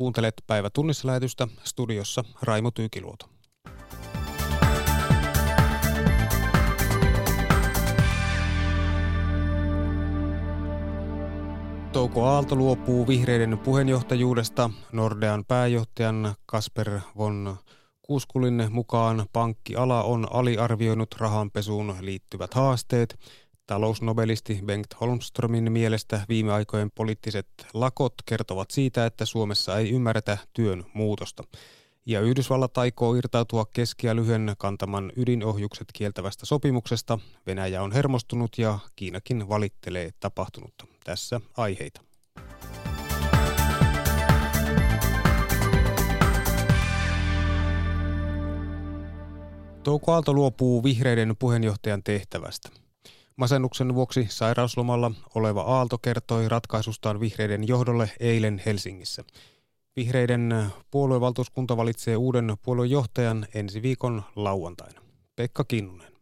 Kuuntelet päivä tunnissa lähetystä studiossa Raimo Tyykiluoto. Touko Aalto luopuu vihreiden puheenjohtajuudesta. Nordean pääjohtajan Kasper von Kuuskulin mukaan pankkiala on aliarvioinut rahanpesuun liittyvät haasteet. Talousnobelisti Bengt Holmströmin mielestä viime aikojen poliittiset lakot kertovat siitä, että Suomessa ei ymmärretä työn muutosta. Ja Yhdysvallat aikoo irtautua keski- ja lyhyen kantaman ydinohjukset kieltävästä sopimuksesta. Venäjä on hermostunut ja Kiinakin valittelee tapahtunutta. Tässä aiheita. Touko Aalto luopuu vihreiden puheenjohtajan tehtävästä. Masennuksen vuoksi sairauslomalla oleva Aalto kertoi ratkaisustaan vihreiden johdolle eilen Helsingissä. Vihreiden puoluevaltuuskunta valitsee uuden puoluejohtajan ensi viikon lauantaina. Pekka Kinnunen.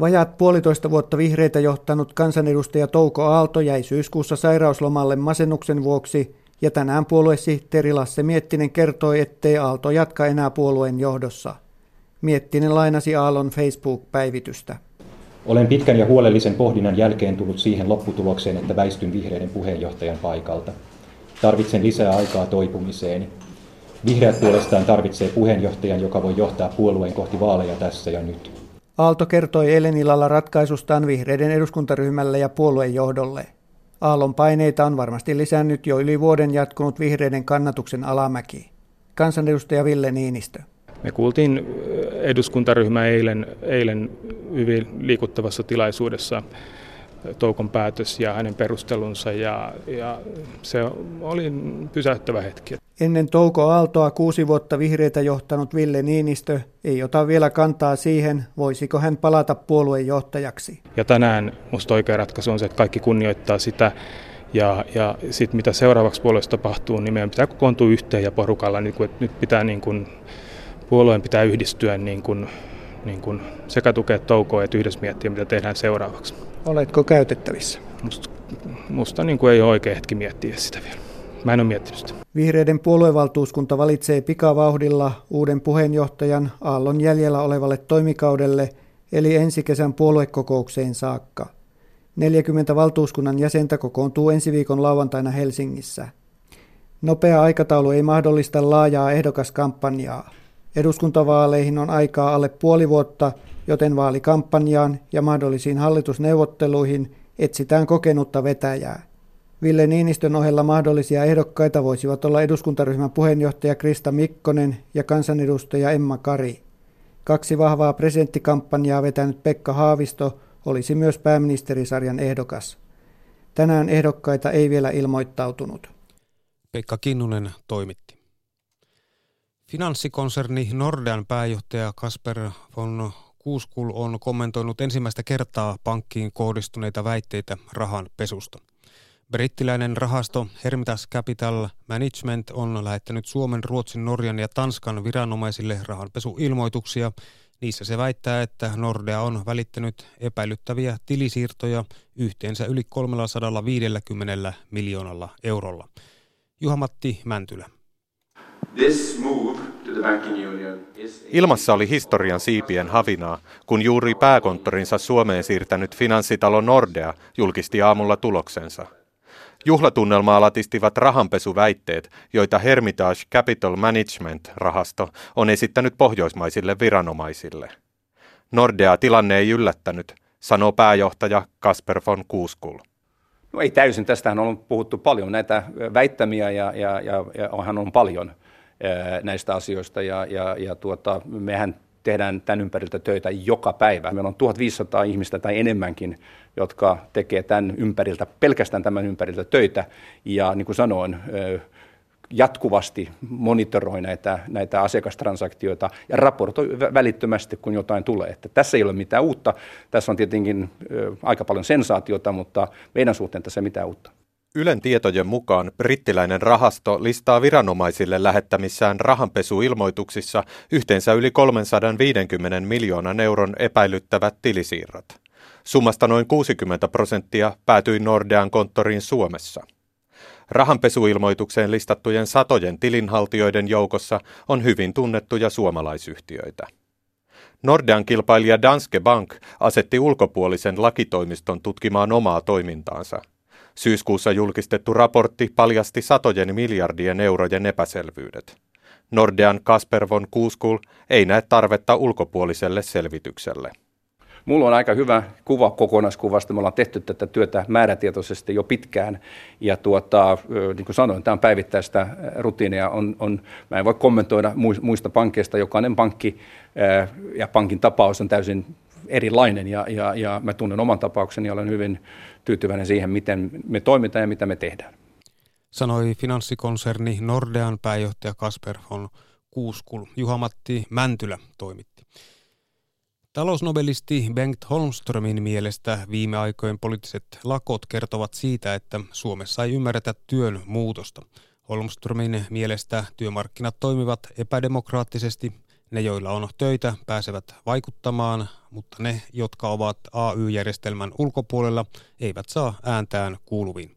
Vajaat puolitoista vuotta vihreitä johtanut kansanedustaja Touko Aalto jäi syyskuussa sairauslomalle masennuksen vuoksi ja tänään puoluesihteeri Lasse Miettinen kertoi, ettei Aalto jatka enää puolueen johdossa. Miettinen lainasi Aallon Facebook-päivitystä. Olen pitkän ja huolellisen pohdinnan jälkeen tullut siihen lopputulokseen, että väistyn vihreiden puheenjohtajan paikalta. Tarvitsen lisää aikaa toipumiseeni. Vihreät puolestaan tarvitsee puheenjohtajan, joka voi johtaa puolueen kohti vaaleja tässä ja nyt. Aalto kertoi eilen illalla ratkaisustaan vihreiden eduskuntaryhmälle ja puolueen johdolle. Aallon paineita on varmasti lisännyt jo yli vuoden jatkunut vihreiden kannatuksen alamäki. Kansanedustaja Ville Niinistö. Me kuultiin eduskuntaryhmä eilen, eilen hyvin liikuttavassa tilaisuudessa Toukon päätös ja hänen perustelunsa ja, ja se oli pysäyttävä hetki. Ennen Touko Aaltoa kuusi vuotta vihreitä johtanut Ville Niinistö ei ota vielä kantaa siihen, voisiko hän palata puoluejohtajaksi. Ja tänään minusta oikea ratkaisu on se, että kaikki kunnioittaa sitä ja, ja sitten mitä seuraavaksi puolueessa tapahtuu, niin meidän pitää kokoontua yhteen ja porukalla, niin kuin, että nyt pitää niin kuin, puolueen pitää yhdistyä niin kuin, niin kuin sekä tukea toukoa että yhdessä miettiä, mitä tehdään seuraavaksi. Oletko käytettävissä? Musta, musta niin kuin ei ole oikea hetki miettiä sitä vielä. Mä en ole miettinyt sitä. Vihreiden puoluevaltuuskunta valitsee pikavauhdilla uuden puheenjohtajan Aallon jäljellä olevalle toimikaudelle, eli ensi kesän puoluekokoukseen saakka. 40 valtuuskunnan jäsentä kokoontuu ensi viikon lauantaina Helsingissä. Nopea aikataulu ei mahdollista laajaa ehdokaskampanjaa. Eduskuntavaaleihin on aikaa alle puoli vuotta, joten vaalikampanjaan ja mahdollisiin hallitusneuvotteluihin etsitään kokenutta vetäjää. Ville Niinistön ohella mahdollisia ehdokkaita voisivat olla eduskuntaryhmän puheenjohtaja Krista Mikkonen ja kansanedustaja Emma Kari. Kaksi vahvaa presidenttikampanjaa vetänyt Pekka Haavisto olisi myös pääministerisarjan ehdokas. Tänään ehdokkaita ei vielä ilmoittautunut. Pekka Kinnunen toimitti. Finanssikonserni Nordean pääjohtaja Kasper von Kuuskul on kommentoinut ensimmäistä kertaa pankkiin kohdistuneita väitteitä rahan pesusta. Brittiläinen rahasto Hermitas Capital Management on lähettänyt Suomen, Ruotsin, Norjan ja Tanskan viranomaisille rahanpesuilmoituksia. Niissä se väittää, että Nordea on välittänyt epäilyttäviä tilisiirtoja yhteensä yli 350 miljoonalla eurolla. Juhamatti Mäntylä. Ilmassa oli historian siipien havinaa, kun juuri pääkonttorinsa Suomeen siirtänyt finanssitalo Nordea julkisti aamulla tuloksensa. Juhlatunnelmaa latistivat rahanpesuväitteet, joita Hermitage Capital Management-rahasto on esittänyt pohjoismaisille viranomaisille. Nordea tilanne ei yllättänyt, sanoo pääjohtaja Kasper von Kuuskul. No ei täysin, tästähän on puhuttu paljon näitä väittämiä ja, ja, ja, ja onhan on paljon – näistä asioista ja, ja, ja tuota, mehän tehdään tämän ympäriltä töitä joka päivä. Meillä on 1500 ihmistä tai enemmänkin, jotka tekee tämän ympäriltä, pelkästään tämän ympäriltä töitä. Ja niin kuin sanoin, jatkuvasti monitoroi näitä, näitä asiakastransaktioita ja raportoi välittömästi, kun jotain tulee. Että tässä ei ole mitään uutta. Tässä on tietenkin aika paljon sensaatiota, mutta meidän suhteen tässä ei mitään uutta. Ylen tietojen mukaan brittiläinen rahasto listaa viranomaisille lähettämissään rahanpesuilmoituksissa yhteensä yli 350 miljoonan euron epäilyttävät tilisiirrot. Summasta noin 60 prosenttia päätyi Nordean konttoriin Suomessa. Rahanpesuilmoitukseen listattujen satojen tilinhaltijoiden joukossa on hyvin tunnettuja suomalaisyhtiöitä. Nordean kilpailija Danske Bank asetti ulkopuolisen lakitoimiston tutkimaan omaa toimintaansa. Syyskuussa julkistettu raportti paljasti satojen miljardien eurojen epäselvyydet. Nordean Kasper von Kuuskul ei näe tarvetta ulkopuoliselle selvitykselle. Mulla on aika hyvä kuva kokonaiskuvasta. Me ollaan tehty tätä työtä määrätietoisesti jo pitkään. Ja tuota, niin kuin sanoin, tämä on päivittäistä rutiinia. On, on, mä en voi kommentoida muista pankkeista. Jokainen pankki ja pankin tapaus on täysin erilainen. Ja, ja, ja mä tunnen oman tapaukseni ja olen hyvin tyytyväinen siihen, miten me toimitaan ja mitä me tehdään. Sanoi finanssikonserni Nordean pääjohtaja Kasper von Kuuskul. Juha-Matti Mäntylä toimitti. Talousnobelisti Bengt Holmströmin mielestä viime aikojen poliittiset lakot kertovat siitä, että Suomessa ei ymmärretä työn muutosta. Holmströmin mielestä työmarkkinat toimivat epädemokraattisesti. Ne, joilla on töitä, pääsevät vaikuttamaan, mutta ne, jotka ovat AY-järjestelmän ulkopuolella, eivät saa ääntään kuuluviin.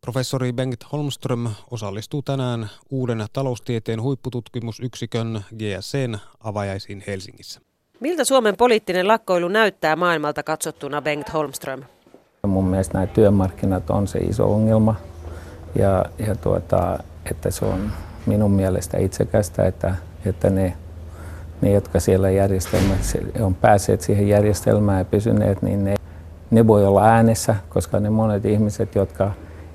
Professori Bengt Holmström osallistuu tänään uuden taloustieteen huippututkimusyksikön GSCn avajaisiin Helsingissä. Miltä Suomen poliittinen lakkoilu näyttää maailmalta katsottuna, Bengt Holmström? Mun mielestä nämä työmarkkinat on se iso ongelma ja, ja tuota, että se on minun mielestä itsekästä, että, että ne, ne, jotka siellä järjestelmässä on päässeet siihen järjestelmään ja pysyneet, niin ne, ne voi olla äänessä, koska ne monet ihmiset, jotka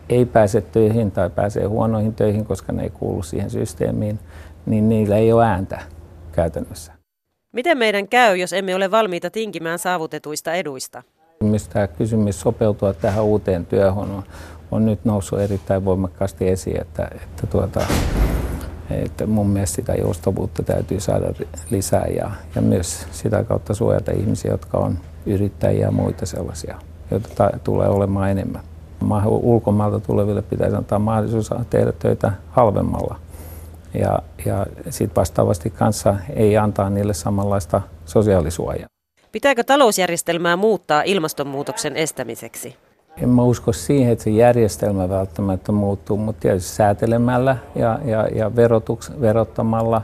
ei pääse töihin tai pääsee huonoihin töihin, koska ne ei kuulu siihen systeemiin, niin niillä ei ole ääntä käytännössä. Miten meidän käy, jos emme ole valmiita tinkimään saavutetuista eduista? Tämä kysymys sopeutua tähän uuteen työhön on, on nyt noussut erittäin voimakkaasti esiin, että, että, tuota, että mun mielestä sitä joustavuutta täytyy saada lisää ja, ja myös sitä kautta suojata ihmisiä, jotka on yrittäjiä ja muita sellaisia, joita ta- tulee olemaan enemmän. Ulkomailta tuleville pitäisi antaa mahdollisuus tehdä töitä halvemmalla – ja, ja sitten vastaavasti kanssa ei antaa niille samanlaista sosiaalisuojaa. Pitääkö talousjärjestelmää muuttaa ilmastonmuutoksen estämiseksi? En mä usko siihen, että se järjestelmä välttämättä muuttuu, mutta tietysti säätelemällä ja, ja, ja verotuks, verottamalla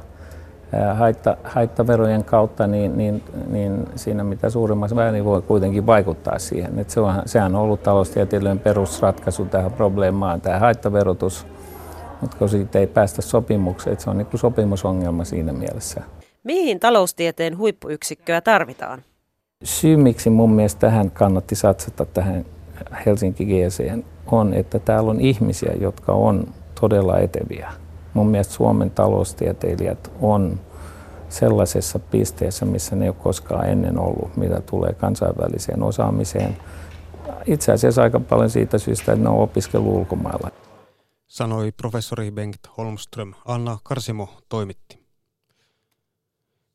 haitta, haittaverojen kautta, niin, niin, niin siinä mitä suurimmassa määrin voi kuitenkin vaikuttaa siihen. Et se on, sehän on ollut taloustieteellinen perusratkaisu tähän probleemaan, tämä haittaverotus – mutta kun siitä ei päästä sopimukseen, että se on niin kuin sopimusongelma siinä mielessä. Mihin taloustieteen huippuyksikköä tarvitaan? Syy, miksi mun mielestä tähän kannatti satsata tähän Helsinki GC on, että täällä on ihmisiä, jotka on todella eteviä. Mun mielestä Suomen taloustieteilijät on sellaisessa pisteessä, missä ne ei ole koskaan ennen ollut, mitä tulee kansainväliseen osaamiseen. Itse asiassa aika paljon siitä syystä, että ne on opiskellut ulkomailla sanoi professori Bengt Holmström. Anna Karsimo toimitti.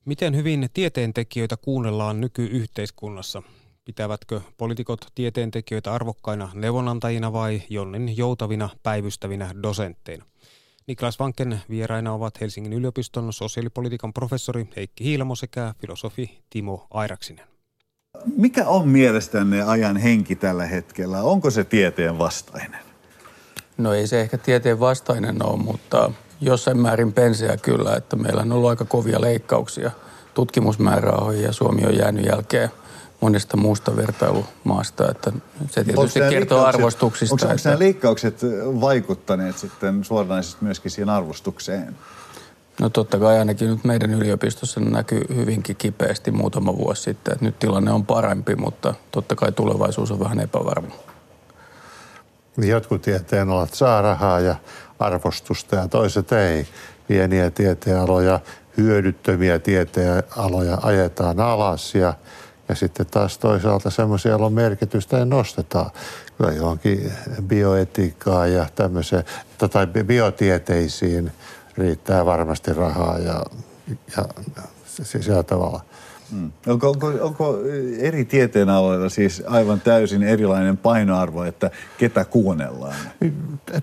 Miten hyvin tieteentekijöitä kuunnellaan nykyyhteiskunnassa? Pitävätkö poliitikot tieteentekijöitä arvokkaina neuvonantajina vai jonnin joutavina päivystävinä dosentteina? Niklas Vanken vieraina ovat Helsingin yliopiston sosiaalipolitiikan professori Heikki Hiilamo sekä filosofi Timo Airaksinen. Mikä on mielestänne ajan henki tällä hetkellä? Onko se tieteen vastainen? No ei se ehkä tieteen vastainen ole, mutta jossain määrin penseä kyllä, että meillä on ollut aika kovia leikkauksia tutkimusmäärärahoihin ja Suomi on jäänyt jälkeen monesta muusta vertailumaasta, että se tietysti kertoo arvostuksista. Onko, että... nämä leikkaukset vaikuttaneet sitten suoranaisesti myöskin siihen arvostukseen? No totta kai ainakin nyt meidän yliopistossa näkyy hyvinkin kipeästi muutama vuosi sitten, että nyt tilanne on parempi, mutta totta kai tulevaisuus on vähän epävarma. Jotkut tieteenalat saa rahaa ja arvostusta ja toiset ei. Pieniä tieteenaloja, hyödyttömiä tieteenaloja ajetaan alas ja, ja sitten taas toisaalta semmoisia, joilla on merkitystä ja nostetaan. Kyllä johonkin bioetiikkaan ja tämmöiseen, tai biotieteisiin riittää varmasti rahaa ja, ja sillä tavalla – Mm. Onko, onko, onko eri tieteenaloilla siis aivan täysin erilainen painoarvo, että ketä kuunnellaan?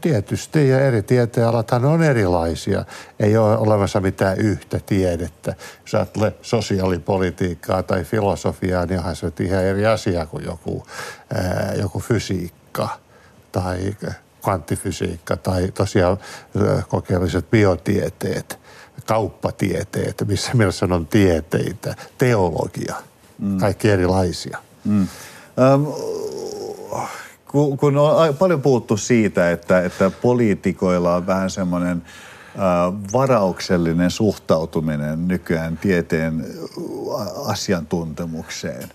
Tietysti, ja eri tieteenalathan on erilaisia. Ei ole olemassa mitään yhtä tiedettä. Jos ajattelee sosiaalipolitiikkaa tai filosofiaa, niin onhan se ihan eri asia kuin joku, ää, joku fysiikka tai kvanttifysiikka tai tosiaan kokeelliset biotieteet, kauppatieteet, missä mielessä on tieteitä, teologia, mm. kaikki erilaisia. Mm. Um, kun, kun on paljon puhuttu siitä, että, että poliitikoilla on vähän semmoinen varauksellinen suhtautuminen nykyään tieteen asiantuntemukseen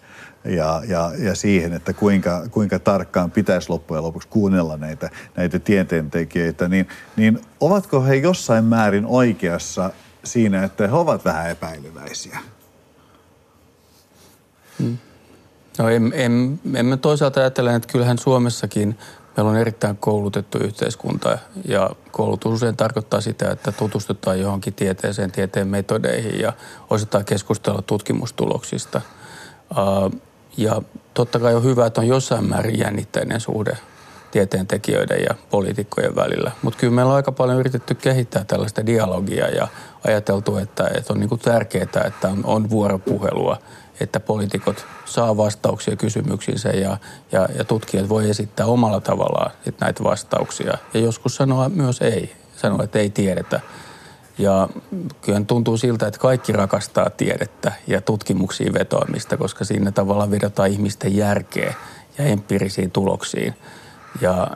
ja, ja, ja siihen, että kuinka, kuinka tarkkaan pitäisi loppujen lopuksi kuunnella näitä, näitä tieteentekijöitä, niin, niin ovatko he jossain määrin oikeassa siinä, että he ovat vähän epäilyväisiä? Hmm. No en, en, emme toisaalta ajattele, että kyllähän Suomessakin meillä on erittäin koulutettu yhteiskunta ja koulutus usein tarkoittaa sitä, että tutustutaan johonkin tieteeseen, tieteen metodeihin ja osataan keskustella tutkimustuloksista. Ja totta kai on hyvä, että on jossain määrin jännitteinen suhde tieteentekijöiden ja poliitikkojen välillä. Mutta kyllä meillä on aika paljon yritetty kehittää tällaista dialogia ja ajateltu, että, että on niin tärkeää, että on, on vuoropuhelua – että poliitikot saa vastauksia kysymyksiinsä ja, ja, ja tutkijat voi esittää omalla tavallaan näitä vastauksia. Ja joskus sanoa myös ei, sanoa, että ei tiedetä. Ja kyllä tuntuu siltä, että kaikki rakastaa tiedettä ja tutkimuksiin vetoamista, koska siinä tavallaan vedotaan ihmisten järkeä ja empiirisiin tuloksiin. Ja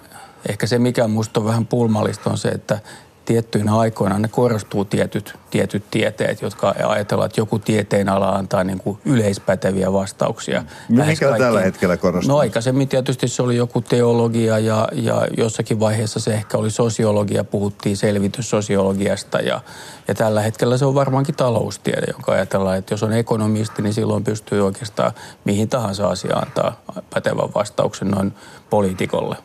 ehkä se, mikä minusta on vähän pulmallista, on se, että tiettyinä aikoina ne korostuu tietyt, tietyt tieteet, jotka ajatellaan, että joku tieteen ala antaa niin kuin yleispäteviä vastauksia. No mikä tällä hetkellä korostuu? No aikaisemmin tietysti se oli joku teologia ja, ja jossakin vaiheessa se ehkä oli sosiologia, puhuttiin selvityssosiologiasta ja, ja tällä hetkellä se on varmaankin taloustiede, jonka ajatellaan, että jos on ekonomisti, niin silloin pystyy oikeastaan mihin tahansa asiaan antaa pätevän vastauksen noin poliitikolle.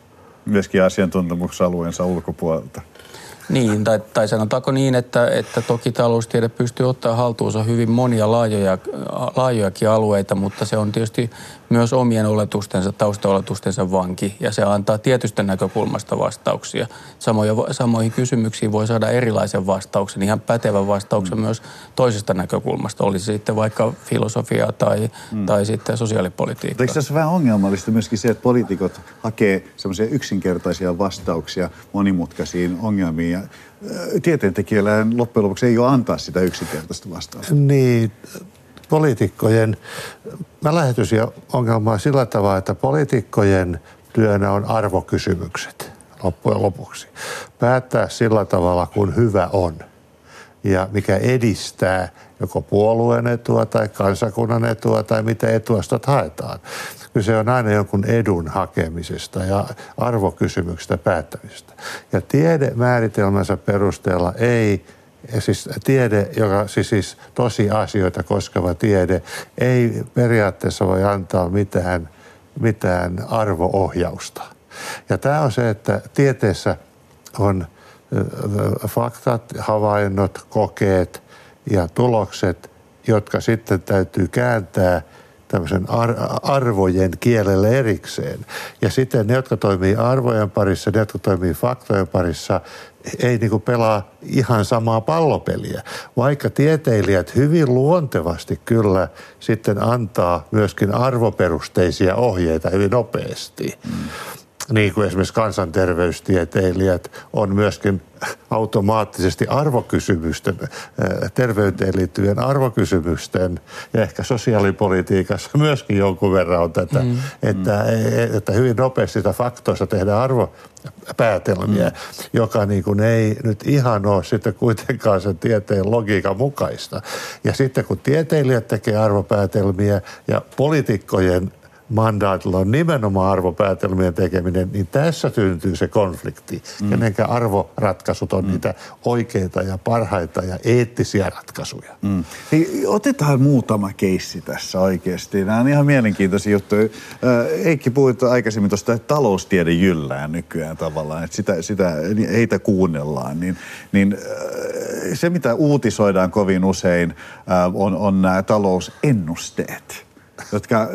Myöskin asiantuntemuksalueensa ulkopuolelta. Niin, tai, tai sanotaanko niin, että, että toki taloustiede pystyy ottaa haltuunsa hyvin monia laajoja, laajojakin alueita, mutta se on tietysti myös omien oletustensa, taustaoletustensa vanki, ja se antaa tietystä näkökulmasta vastauksia. Samoja, samoihin kysymyksiin voi saada erilaisen vastauksen, ihan pätevän vastauksen mm. myös toisesta näkökulmasta, olisi sitten vaikka filosofiaa tai, mm. tai sitten sosiaalipolitiikkaa. Eikö tässä vähän ongelmallista myöskin se, että poliitikot hakee semmoisia yksinkertaisia vastauksia monimutkaisiin ongelmiin, ja tieteentekijöillä loppujen lopuksi ei ole antaa sitä yksinkertaista vastausta. Niin, poliitikkojen, mä lähetysin ongelmaa sillä tavalla, että poliitikkojen työnä on arvokysymykset loppujen lopuksi. Päättää sillä tavalla, kun hyvä on ja mikä edistää joko puolueen etua tai kansakunnan etua tai mitä etuastot haetaan. Kyse on aina jonkun edun hakemisesta ja arvokysymyksestä päättämisestä. Ja tiede määritelmänsä perusteella ei siis tiede, joka siis, siis tosiasioita koskeva tiede, ei periaatteessa voi antaa mitään, mitään arvoohjausta. Ja tämä on se, että tieteessä on faktat, havainnot, kokeet ja tulokset, jotka sitten täytyy kääntää – tämmöisen ar- arvojen kielelle erikseen. Ja sitten ne, jotka toimii arvojen parissa, ne, jotka toimii faktojen parissa, ei niin pelaa ihan samaa pallopeliä. Vaikka tieteilijät hyvin luontevasti kyllä sitten antaa myöskin arvoperusteisia ohjeita hyvin nopeasti. Mm niin kuin esimerkiksi kansanterveystieteilijät on myöskin automaattisesti arvokysymysten, äh, terveyteen liittyvien arvokysymysten ja ehkä sosiaalipolitiikassa myöskin jonkun verran on tätä, mm. että, että hyvin nopeasti sitä faktoista tehdään arvopäätelmiä, mm. joka niin kuin ei nyt ihan ole sitten kuitenkaan sen tieteen logiikan mukaista. Ja sitten kun tieteilijät tekee arvopäätelmiä ja poliitikkojen mandaatilla on nimenomaan arvopäätelmien tekeminen, niin tässä syntyy se konflikti. Mm. Kenenkä arvoratkaisut on mm. niitä oikeita ja parhaita ja eettisiä ratkaisuja. Mm. Hei, otetaan muutama keissi tässä oikeasti. Nämä on ihan mielenkiintoisia juttuja. Eikki puhuit aikaisemmin tuosta, että taloustiede jyllää nykyään tavallaan, että sitä, sitä, heitä kuunnellaan. Niin, niin se, mitä uutisoidaan kovin usein, on, on nämä talousennusteet jotka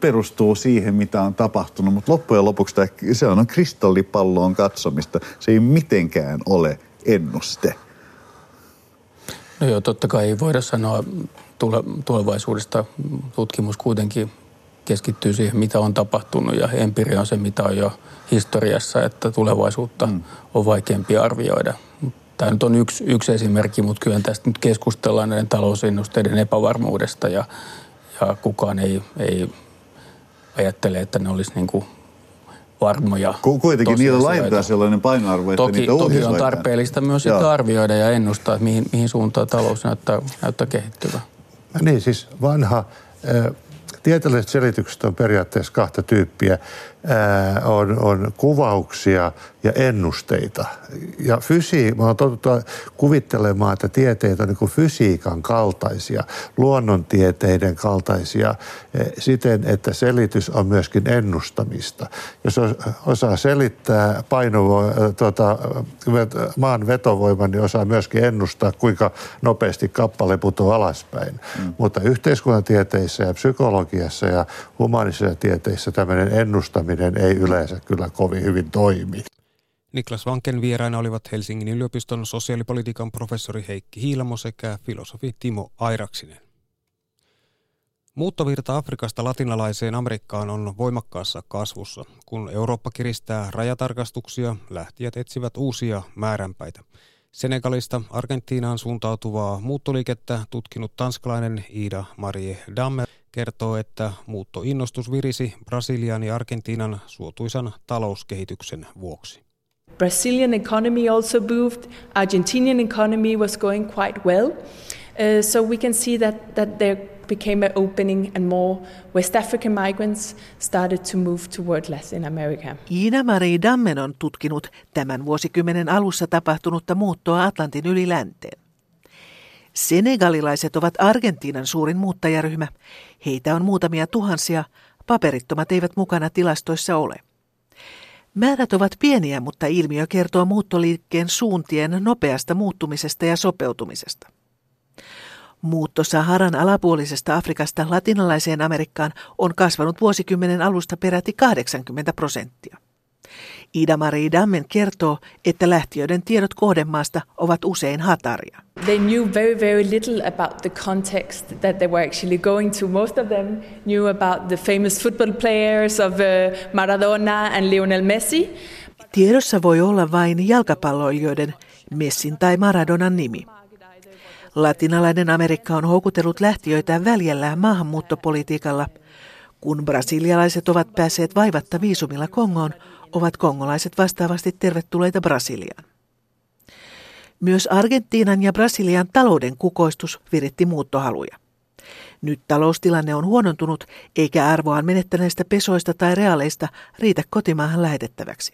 perustuu siihen, mitä on tapahtunut. Mutta loppujen lopuksi tämä, se on kristallipalloon katsomista. Se ei mitenkään ole ennuste. No joo, totta kai ei voida sanoa tule, tulevaisuudesta. Tutkimus kuitenkin keskittyy siihen, mitä on tapahtunut ja empiria on se, mitä on jo historiassa, että tulevaisuutta mm. on vaikeampi arvioida. Tämä nyt on yksi, yksi esimerkki, mutta kyllä tästä nyt keskustellaan näiden talousennusteiden epävarmuudesta ja, ja kukaan ei, ei ajattele, että ne olisi niin kuin varmoja Kuitenkin niillä laitetaan sellainen painoarvo, että toki, niitä Toki on tarpeellista myös sitä arvioida ja ennustaa, että mihin, mihin suuntaan talous näyttää, näyttää kehittyvä. Niin, siis vanha tieteelliset selitykset on periaatteessa kahta tyyppiä. On, on kuvauksia ja ennusteita. Ja fysi, mä oon totuttu kuvittelemaan, että tieteet on niin fysiikan kaltaisia, luonnontieteiden kaltaisia e, siten, että selitys on myöskin ennustamista. Jos osaa selittää painovo, tuota, maan vetovoiman, niin osaa myöskin ennustaa, kuinka nopeasti kappale putoaa alaspäin. Mm. Mutta yhteiskunnantieteissä ja psykologiassa ja humanisissa tieteissä tämmöinen ennustaminen ei yleensä kyllä kovin hyvin toimi. Niklas Vanken vieraina olivat Helsingin yliopiston sosiaalipolitiikan professori Heikki Hiilamo sekä filosofi Timo Airaksinen. Muuttovirta Afrikasta latinalaiseen Amerikkaan on voimakkaassa kasvussa. Kun Eurooppa kiristää rajatarkastuksia, lähtijät etsivät uusia määränpäitä. Senegalista Argentiinaan suuntautuvaa muuttoliikettä tutkinut tanskalainen Ida Marie Dammer kertoo, että muuttoinnostus virisi Brasilian ja Argentiinan suotuisan talouskehityksen vuoksi. Brazilian economy also moved. Argentinian economy was going quite well. Uh, so we can see that, that there became an opening and more West African migrants started to move toward Latin America. Iina Marie Dammen on tutkinut tämän vuosikymmenen alussa tapahtunutta muuttoa Atlantin yli länteen. Senegalilaiset ovat Argentiinan suurin muuttajaryhmä. Heitä on muutamia tuhansia, paperittomat eivät mukana tilastoissa ole. Määrät ovat pieniä, mutta ilmiö kertoo muuttoliikkeen suuntien nopeasta muuttumisesta ja sopeutumisesta. Muutto Saharan alapuolisesta Afrikasta latinalaiseen Amerikkaan on kasvanut vuosikymmenen alusta peräti 80 prosenttia. Ida-Marie Dammen kertoo, että lähtiöiden tiedot kohdemaasta ovat usein hataria. They knew very, very little about the context that they were actually going to. Most of them knew about the famous football players of uh, Maradona and Lionel Messi. Tiedossa voi olla vain jalkapalloilijoiden Messin tai Maradonan nimi. Latinalainen Amerikka on houkutellut lähtiöitä väljällään maahanmuuttopolitiikalla. Kun brasilialaiset ovat päässeet vaivatta viisumilla Kongoon, ovat kongolaiset vastaavasti tervetulleita Brasiliaan. Myös Argentiinan ja Brasilian talouden kukoistus viritti muuttohaluja. Nyt taloustilanne on huonontunut, eikä arvoaan menettäneistä pesoista tai reaaleista riitä kotimaahan lähetettäväksi.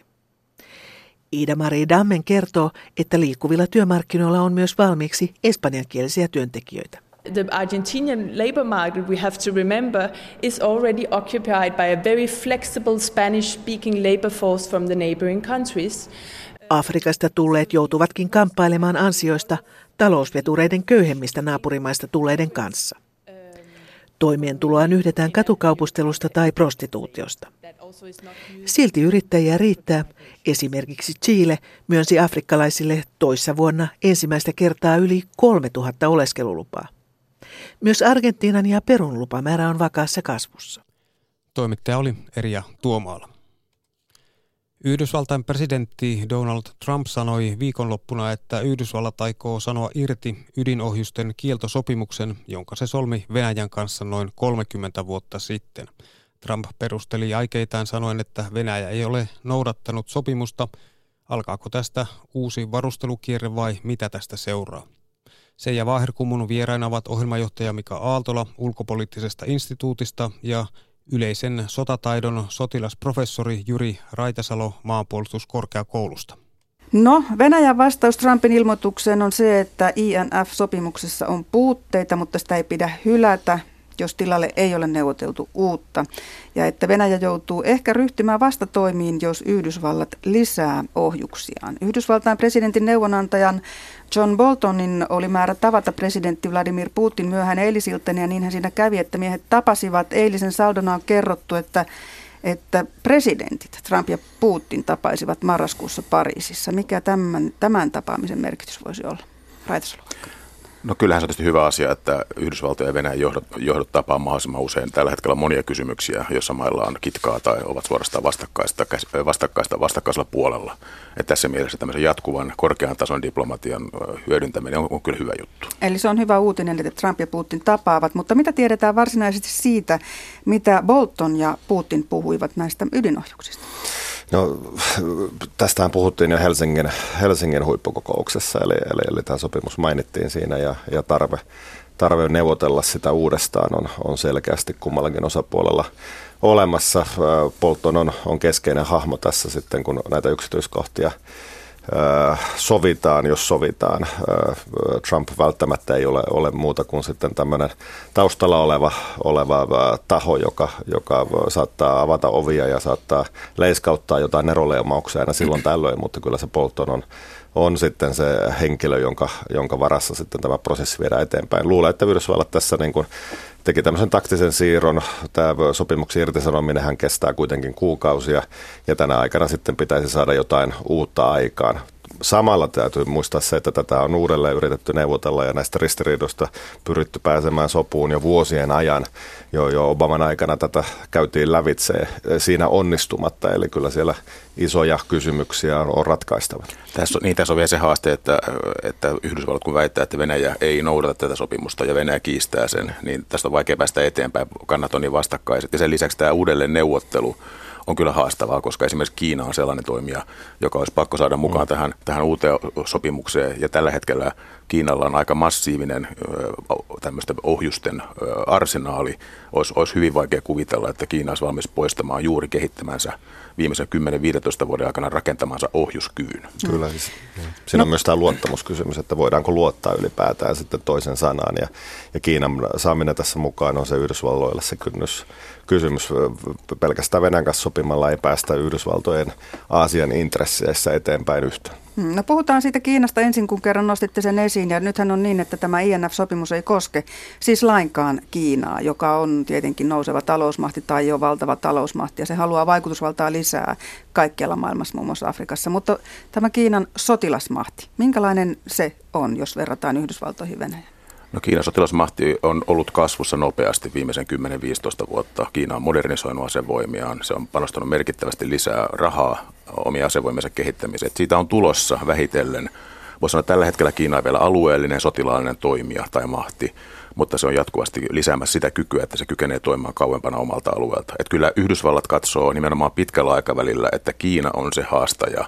Ida-Marie Dammen kertoo, että liikkuvilla työmarkkinoilla on myös valmiiksi espanjankielisiä työntekijöitä. The Argentinian labor market, we have to remember, is already occupied by a very flexible Spanish speaking labor force from the neighboring countries. Afrikasta tulleet joutuvatkin kamppailemaan ansioista talousvetureiden köyhemmistä naapurimaista tulleiden kanssa. Toimeentuloa nyhdetään katukaupustelusta tai prostituutiosta. Silti yrittäjiä riittää. Esimerkiksi Chile myönsi afrikkalaisille toissa vuonna ensimmäistä kertaa yli 3000 oleskelulupaa. Myös Argentiinan ja Perun lupamäärä on vakaassa kasvussa. Toimittaja oli Erja Tuomaala. Yhdysvaltain presidentti Donald Trump sanoi viikonloppuna, että Yhdysvallat aikoo sanoa irti ydinohjusten kieltosopimuksen, jonka se solmi Venäjän kanssa noin 30 vuotta sitten. Trump perusteli aikeitaan sanoen, että Venäjä ei ole noudattanut sopimusta. Alkaako tästä uusi varustelukierre vai mitä tästä seuraa? Seija Vaherkumun vieraina ovat ohjelmajohtaja Mika Aaltola ulkopoliittisesta instituutista ja yleisen sotataidon sotilasprofessori Juri Raitasalo maanpuolustuskorkeakoulusta. No, Venäjän vastaus Trumpin ilmoitukseen on se, että INF-sopimuksessa on puutteita, mutta sitä ei pidä hylätä jos tilalle ei ole neuvoteltu uutta. Ja että Venäjä joutuu ehkä ryhtymään vastatoimiin, jos Yhdysvallat lisää ohjuksiaan. Yhdysvaltain presidentin neuvonantajan John Boltonin oli määrä tavata presidentti Vladimir Putin myöhään eilisiltana ja niinhän siinä kävi, että miehet tapasivat. Eilisen saldona on kerrottu, että että presidentit Trump ja Putin tapaisivat marraskuussa Pariisissa. Mikä tämän, tämän tapaamisen merkitys voisi olla? Raitasalo No kyllähän se on tietysti hyvä asia, että Yhdysvaltojen ja Venäjän johdot, johdot tapaa mahdollisimman usein. Tällä hetkellä on monia kysymyksiä, joissa mailla on kitkaa tai ovat suorastaan vastakkaista, vastakkaista vastakkaisella puolella. Että tässä mielessä tämmöisen jatkuvan korkean tason diplomatian hyödyntäminen on, on kyllä hyvä juttu. Eli se on hyvä uutinen, että Trump ja Putin tapaavat. Mutta mitä tiedetään varsinaisesti siitä, mitä Bolton ja Putin puhuivat näistä ydinohjuksista? No, tästähän puhuttiin jo Helsingin, Helsingin huippukokouksessa, eli, eli, eli tämä sopimus mainittiin siinä ja, ja tarve, tarve neuvotella sitä uudestaan on, on selkeästi kummallakin osapuolella olemassa. Polton on, on keskeinen hahmo tässä sitten, kun näitä yksityiskohtia sovitaan, jos sovitaan. Trump välttämättä ei ole, ole muuta kuin sitten tämmöinen taustalla oleva, oleva taho, joka, joka saattaa avata ovia ja saattaa leiskauttaa jotain neroleumauksia aina silloin tällöin, mutta kyllä se Bolton on, on sitten se henkilö, jonka, jonka varassa sitten tämä prosessi viedään eteenpäin. Luulen, että Yhdysvallat tässä niin kuin teki tämmöisen taktisen siirron. Tämä sopimuksen irtisanominenhan kestää kuitenkin kuukausia ja tänä aikana sitten pitäisi saada jotain uutta aikaan samalla täytyy muistaa se, että tätä on uudelleen yritetty neuvotella ja näistä ristiriidoista pyritty pääsemään sopuun jo vuosien ajan. Jo, jo Obaman aikana tätä käytiin lävitse siinä onnistumatta, eli kyllä siellä isoja kysymyksiä on, on ratkaistava. Tässä on, niin, tässä on vielä se haaste, että, että Yhdysvallat kun väittää, että Venäjä ei noudata tätä sopimusta ja Venäjä kiistää sen, niin tästä on vaikea päästä eteenpäin. Kannat on niin vastakkaiset. Ja sen lisäksi tämä uudelleen neuvottelu on kyllä haastavaa, koska esimerkiksi Kiina on sellainen toimija, joka olisi pakko saada mukaan mm. tähän, tähän uuteen sopimukseen. Ja tällä hetkellä Kiinalla on aika massiivinen tämmöistä ohjusten arsenaali. Olisi, olisi hyvin vaikea kuvitella, että Kiina olisi valmis poistamaan juuri kehittämänsä viimeisen 10-15 vuoden aikana rakentamansa ohjuskyvyn. Kyllä, siis, siinä no. on myös tämä luottamuskysymys, että voidaanko luottaa ylipäätään sitten toisen sanaan. Ja, ja Kiinan saaminen tässä mukaan on se Yhdysvalloille se kynnys kysymys. Pelkästään Venäjän kanssa sopimalla ei päästä Yhdysvaltojen Aasian intresseissä eteenpäin yhtään. Hmm, no puhutaan siitä Kiinasta ensin, kun kerran nostitte sen esiin. Ja nythän on niin, että tämä INF-sopimus ei koske siis lainkaan Kiinaa, joka on tietenkin nouseva talousmahti tai jo valtava talousmahti. Ja se haluaa vaikutusvaltaa lisää kaikkialla maailmassa, muun muassa Afrikassa. Mutta tämä Kiinan sotilasmahti, minkälainen se on, jos verrataan Yhdysvaltoihin Venäjään? No Kiinan sotilasmahti on ollut kasvussa nopeasti viimeisen 10-15 vuotta. Kiina on modernisoinut asevoimiaan, se on panostanut merkittävästi lisää rahaa omia asevoimiensa kehittämiseen. Siitä on tulossa vähitellen, voisi sanoa, että tällä hetkellä Kiina on vielä alueellinen sotilaallinen toimija tai mahti, mutta se on jatkuvasti lisäämässä sitä kykyä, että se kykenee toimimaan kauempana omalta alueelta. Että kyllä Yhdysvallat katsoo nimenomaan pitkällä aikavälillä, että Kiina on se haastaja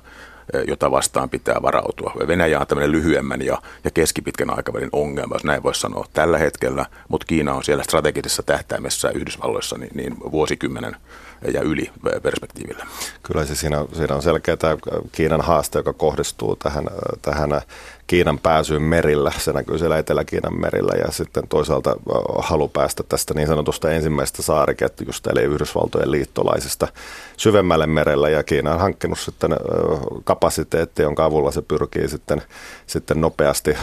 jota vastaan pitää varautua. Venäjä on tämmöinen lyhyemmän ja, ja keskipitkän aikavälin ongelma, jos näin voisi sanoa tällä hetkellä, mutta Kiina on siellä strategisessa tähtäimessä Yhdysvalloissa niin, niin vuosikymmenen ja yli perspektiivillä. Kyllä se siinä, siinä on selkeä tämä Kiinan haaste, joka kohdistuu tähän, tähän Kiinan pääsyyn merillä. Se näkyy siellä Etelä-Kiinan merillä ja sitten toisaalta halu päästä tästä niin sanotusta ensimmäisestä saariketjusta eli Yhdysvaltojen liittolaisista syvemmälle merellä ja Kiina on hankkinut sitten kapasiteetti, jonka avulla se pyrkii sitten, sitten nopeasti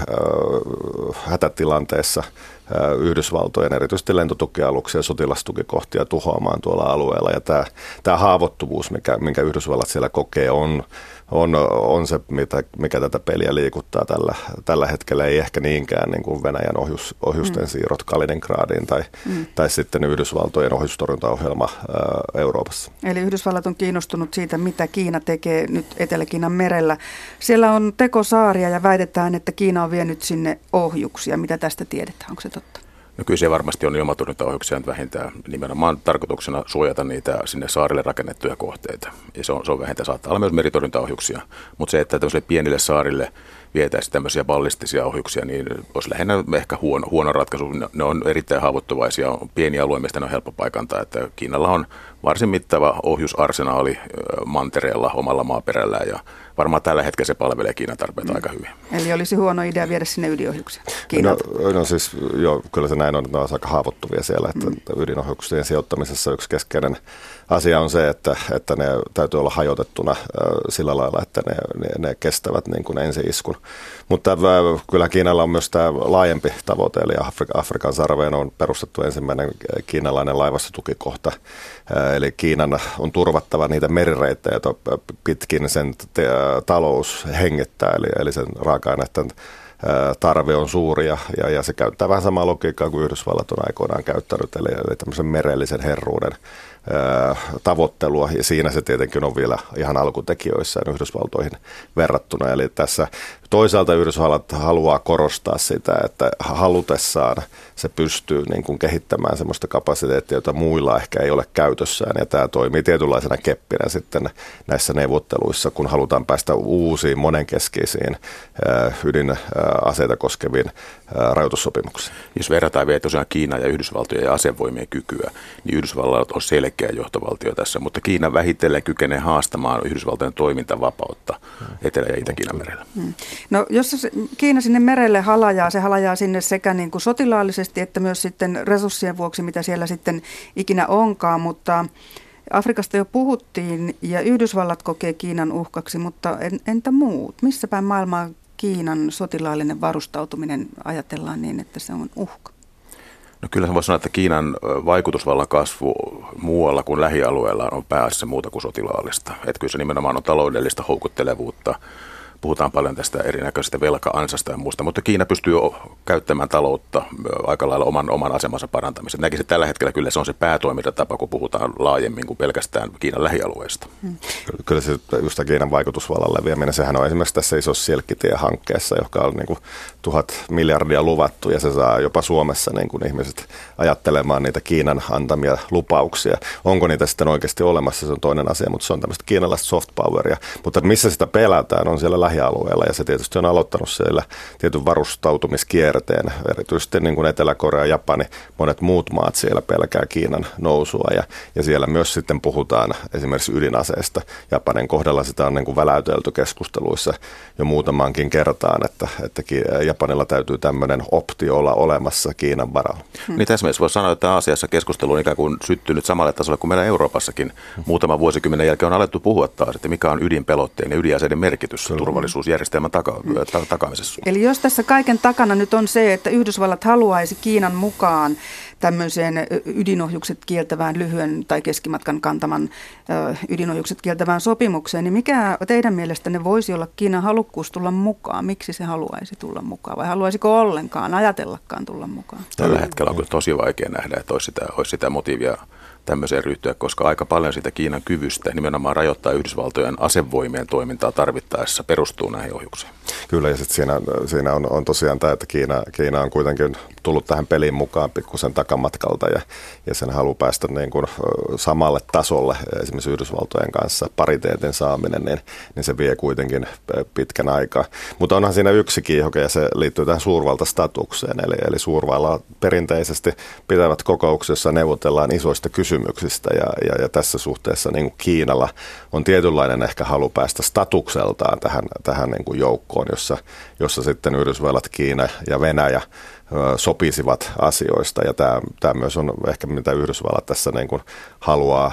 hätätilanteessa Yhdysvaltojen erityisesti lentotukialuksia ja sotilastukikohtia tuhoamaan tuolla alueella. Ja tämä, tämä haavoittuvuus, mikä, minkä Yhdysvallat siellä kokee, on, on, on se, mitä, mikä tätä peliä liikuttaa tällä, tällä hetkellä. Ei ehkä niinkään niin kuin Venäjän ohjus, ohjusten mm. siirrot Kaliningradiin tai, mm. tai sitten Yhdysvaltojen ohjustorjuntaohjelma ää, Euroopassa. Eli Yhdysvallat on kiinnostunut siitä, mitä Kiina tekee nyt Etelä-Kiinan merellä. Siellä on tekosaaria ja väitetään, että Kiina on vienyt sinne ohjuksia. Mitä tästä tiedetään? Onko se totta? No kyllä se varmasti on ilmatorjuntaohjuksia vähintään nimenomaan tarkoituksena suojata niitä sinne saarille rakennettuja kohteita. Ja se on, se on vähintään, saattaa olla myös meritorjuntaohjuksia. Mutta se, että tämmöisille pienille saarille vietäisiin tämmöisiä ballistisia ohjuksia, niin olisi lähinnä ehkä huono, huono ratkaisu. Ne, ne on erittäin haavoittuvaisia, on pieni alue, mistä ne on helppo paikantaa. Että Kiinalla on varsin mittava ohjusarsenaali mantereella omalla maaperällään ja varmaan tällä hetkellä se palvelee Kiinan tarpeita mm. aika hyvin. Eli olisi huono idea viedä sinne ydinohjuksia No, no siis joo, kyllä se näin on, että ne on aika haavoittuvia siellä, että mm. ydinohjuksien sijoittamisessa yksi keskeinen asia on se, että, että ne täytyy olla hajotettuna sillä lailla, että ne, ne, ne kestävät niin kuin ensi-iskun. Mutta kyllä Kiinalla on myös tämä laajempi tavoite, eli Afrika, Afrikan sarveen on perustettu ensimmäinen kiinalainen laivastotukikohta. Eli Kiinan on turvattava niitä merireittejä, joita pitkin sen talous hengittää, eli, eli sen raaka-aineiden tarve on suuri ja, ja, ja se käyttää vähän samaa logiikkaa kuin Yhdysvallat on aikoinaan käyttänyt, eli, eli tämmöisen merellisen herruuden tavoittelua, ja siinä se tietenkin on vielä ihan alkutekijöissään Yhdysvaltoihin verrattuna. Eli tässä toisaalta Yhdysvallat haluaa korostaa sitä, että halutessaan se pystyy niin kuin kehittämään sellaista kapasiteettia, jota muilla ehkä ei ole käytössään, ja tämä toimii tietynlaisena keppinä sitten näissä neuvotteluissa, kun halutaan päästä uusiin monenkeskeisiin ydinaseita koskeviin rajoitussopimuksiin. Jos verrataan vielä tosiaan Kiinaa ja Yhdysvaltojen ja asevoimien kykyä, niin Yhdysvallat on selkeä johtovaltio tässä, mutta Kiina vähitellen kykenee haastamaan Yhdysvaltojen toimintavapautta Etelä- ja Itä-Kiinan merellä. Hmm. No jos Kiina sinne merelle halajaa, se halajaa sinne sekä niin kuin sotilaallisesti että myös sitten resurssien vuoksi, mitä siellä sitten ikinä onkaan, mutta Afrikasta jo puhuttiin ja Yhdysvallat kokee Kiinan uhkaksi, mutta entä muut? Missä päin maailmaa Kiinan sotilaallinen varustautuminen ajatellaan niin, että se on uhka? No kyllä se voi sanoa, että Kiinan vaikutusvallan kasvu muualla kuin lähialueella on pääasiassa muuta kuin sotilaallista. Että kyllä se nimenomaan on taloudellista houkuttelevuutta puhutaan paljon tästä erinäköisestä velka-ansasta ja muusta, mutta Kiina pystyy käyttämään taloutta aika lailla oman, oman asemansa parantamiseen. Näkisin tällä hetkellä kyllä se on se päätoimintatapa, kun puhutaan laajemmin kuin pelkästään Kiinan lähialueesta. Hmm. Kyllä se just Kiinan vaikutusvallan leviäminen, sehän on esimerkiksi tässä isossa Silkkitie-hankkeessa, joka on niin kuin tuhat miljardia luvattu ja se saa jopa Suomessa niin kuin ihmiset ajattelemaan niitä Kiinan antamia lupauksia. Onko niitä sitten oikeasti olemassa, se on toinen asia, mutta se on tämmöistä kiinalaista soft poweria. Mutta missä sitä pelätään on siellä lähialueella ja se tietysti on aloittanut siellä tietyn varustautumiskierteen, erityisesti niin kuin Etelä-Korea, Japani, monet muut maat siellä pelkää Kiinan nousua ja, ja siellä myös sitten puhutaan esimerkiksi ydinaseesta. Japanin kohdalla sitä on niin kuin väläytelty keskusteluissa jo muutamankin kertaan, että, että Japanilla täytyy tämmöinen optio olla olemassa Kiinan varalla. Hmm. Niin tässä mielessä voi sanoa, että Aasiassa keskustelu on ikään kuin syttynyt samalle tasolle kuin meillä Euroopassakin. Muutaman vuosikymmenen jälkeen on alettu puhua taas, että mikä on ydinpelotteen ja ydinaseiden merkitys Kyllä turvallisuusjärjestelmän taka- ta- takaamisessa. Eli jos tässä kaiken takana nyt on se, että Yhdysvallat haluaisi Kiinan mukaan tämmöiseen ydinohjukset kieltävään lyhyen tai keskimatkan kantaman ydinohjukset kieltävään sopimukseen, niin mikä teidän mielestänne voisi olla Kiinan halukkuus tulla mukaan? Miksi se haluaisi tulla mukaan vai haluaisiko ollenkaan ajatellakaan tulla mukaan? Tällä hetkellä on kyllä tosi vaikea nähdä, että olisi sitä, olisi sitä motiivia tämmöiseen ryhtyä, koska aika paljon sitä Kiinan kyvystä nimenomaan rajoittaa Yhdysvaltojen asevoimien toimintaa tarvittaessa perustuu näihin ohjuksiin. Kyllä, ja sitten siinä, siinä on, on tosiaan tämä, että Kiina, Kiina on kuitenkin tullut tähän peliin mukaan pikkusen takamatkalta ja, ja sen haluaa päästä niin kuin samalle tasolle esimerkiksi Yhdysvaltojen kanssa pariteetin saaminen, niin, niin se vie kuitenkin pitkän aikaa. Mutta onhan siinä yksi kiihoke ja se liittyy tähän suurvaltastatukseen, eli, eli suurvalla perinteisesti pitävät kokouksessa neuvotellaan isoista kysymyksistä ja, ja, ja tässä suhteessa niin kuin Kiinalla on tietynlainen ehkä halu päästä statukseltaan tähän, tähän niin kuin joukkoon, jossa, jossa sitten Yhdysvallat, Kiina ja Venäjä sopisivat asioista. Ja tämä, tämä myös on ehkä mitä Yhdysvallat tässä niin kuin haluaa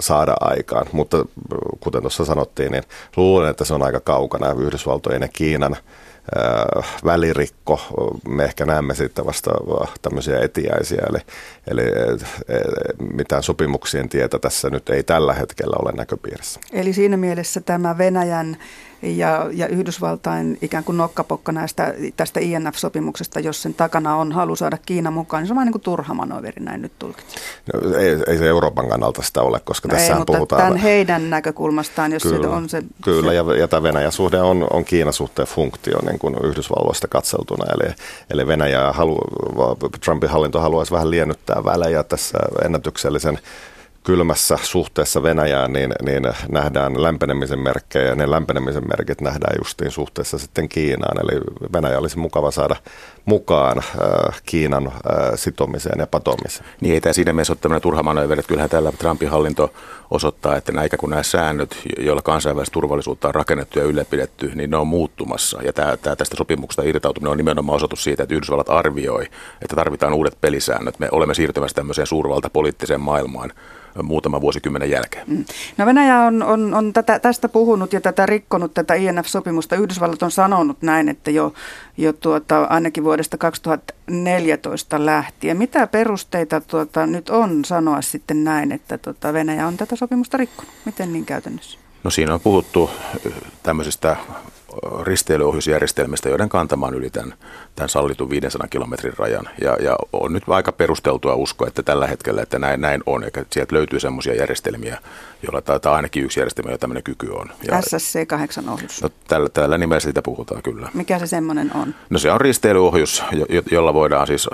saada aikaan. Mutta kuten tuossa sanottiin, niin luulen, että se on aika kaukana Yhdysvaltojen ja Kiinan välirikko. Me ehkä näemme sitten vasta tämmöisiä etiäisiä, eli, eli mitään sopimuksien tietä tässä nyt ei tällä hetkellä ole näköpiirissä. Eli siinä mielessä tämä Venäjän ja, ja Yhdysvaltain ikään kuin nokkapokka näistä, tästä INF-sopimuksesta, jos sen takana on halu saada Kiina mukaan, niin se on vain niin kuin turha manoveri, näin nyt tulkitsen. No, ei, ei se Euroopan kannalta sitä ole, koska no tässä mutta puhutaan... tämän heidän näkökulmastaan, jos kyllä, se on se... Kyllä, se... ja, ja tämä Venäjän suhde on, on Kiinan suhteen funktio niin kuin Yhdysvalloista katseltuna, eli, eli Venäjä halu, Trumpin hallinto haluaisi vähän liennyttää välejä tässä ennätyksellisen kylmässä suhteessa Venäjään, niin, niin nähdään lämpenemisen merkkejä ja ne lämpenemisen merkit nähdään justiin suhteessa sitten Kiinaan. Eli Venäjä olisi mukava saada mukaan äh, Kiinan äh, sitomiseen ja patomiseen. Niin ei tämä siinä mielessä ole tämmöinen turha manööveri, kyllähän täällä Trumpin hallinto osoittaa, että näitä kun nämä säännöt, joilla kansainvälistä turvallisuutta on rakennettu ja ylläpidetty, niin ne on muuttumassa. Ja tämä, tämä tästä sopimuksesta irtautuminen on nimenomaan osoitus siitä, että Yhdysvallat arvioi, että tarvitaan uudet pelisäännöt. Me olemme siirtymässä tämmöiseen suurvaltapoliittiseen maailmaan, muutama vuosikymmenen jälkeen. Mm. No Venäjä on, on, on tätä, tästä puhunut ja tätä rikkonut, tätä INF-sopimusta. Yhdysvallat on sanonut näin, että jo, jo tuota, ainakin vuodesta 2014 lähtien. Mitä perusteita tuota, nyt on sanoa sitten näin, että tuota, Venäjä on tätä sopimusta rikkonut? Miten niin käytännössä? No siinä on puhuttu tämmöisestä risteilyohjusjärjestelmistä, joiden kantamaan yli tämän, tämän sallitun 500 kilometrin rajan. Ja, ja on nyt aika perusteltua uskoa, että tällä hetkellä, että näin, näin on, eikä sieltä löytyy sellaisia järjestelmiä, joilla taitaa ainakin yksi järjestelmä, jolla tämmöinen kyky on. Ja, SSC-8 ohjus. No, tällä, tällä nimellä siitä puhutaan kyllä. Mikä se semmoinen on? No se on risteilyohjus, jo, jolla voidaan siis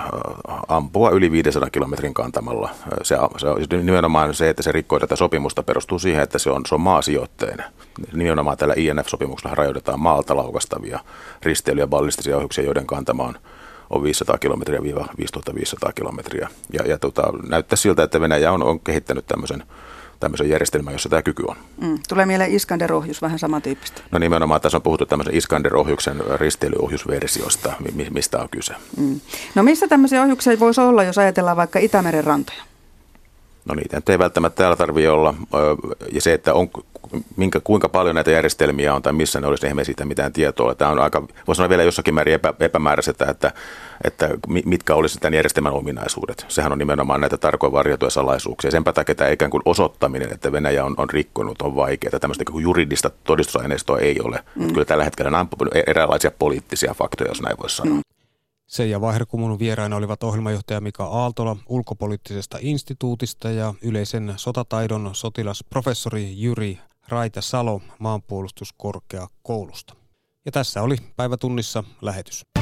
ampua yli 500 kilometrin kantamalla. Se, se on nimenomaan se, että se rikkoo tätä sopimusta, perustuu siihen, että se on, se on maasijoitteinen. Nimenomaan tällä INF-sopimuksella rajoitetaan maalta laukastavia risteily- ja ballistisia ohjuksia, joiden kantama on on 500 kilometriä 5500 kilometriä. Ja, ja tota, näyttää siltä, että Venäjä on, on kehittänyt tämmöisen tämmöisen järjestelmän, jossa tämä kyky on. Mm. Tulee mieleen Iskander-ohjus, vähän samantyyppistä. No nimenomaan tässä on puhuttu tämmöisen Iskander-ohjuksen risteilyohjusversiosta, mistä on kyse. Mm. No missä tämmöisiä ohjuksia voisi olla, jos ajatellaan vaikka Itämeren rantoja? No niitä ei välttämättä täällä tarvitse olla. Ja se, että on, minkä, kuinka paljon näitä järjestelmiä on tai missä ne olisi, eihän siitä mitään tietoa. Tämä on aika, voisi sanoa vielä jossakin määrin epä, epämääräisestä, että, että mitkä olisivat tämän järjestelmän ominaisuudet. Sehän on nimenomaan näitä tarkoin varjoituja salaisuuksia. Sen takia tämä ikään kuin osoittaminen, että Venäjä on, on rikkonut, on vaikeaa. Tämmöistä kuin juridista todistusaineistoa ei ole. Mm. Kyllä tällä hetkellä nämä on eräänlaisia poliittisia faktoja, jos näin voisi sanoa. Mm. Seija Vaihderkumun vieraina olivat ohjelmajohtaja Mika Aaltola ulkopoliittisesta instituutista ja yleisen sotataidon sotilasprofessori Jyri Raita Salo maanpuolustuskorkeakoulusta. Ja tässä oli päivätunnissa lähetys.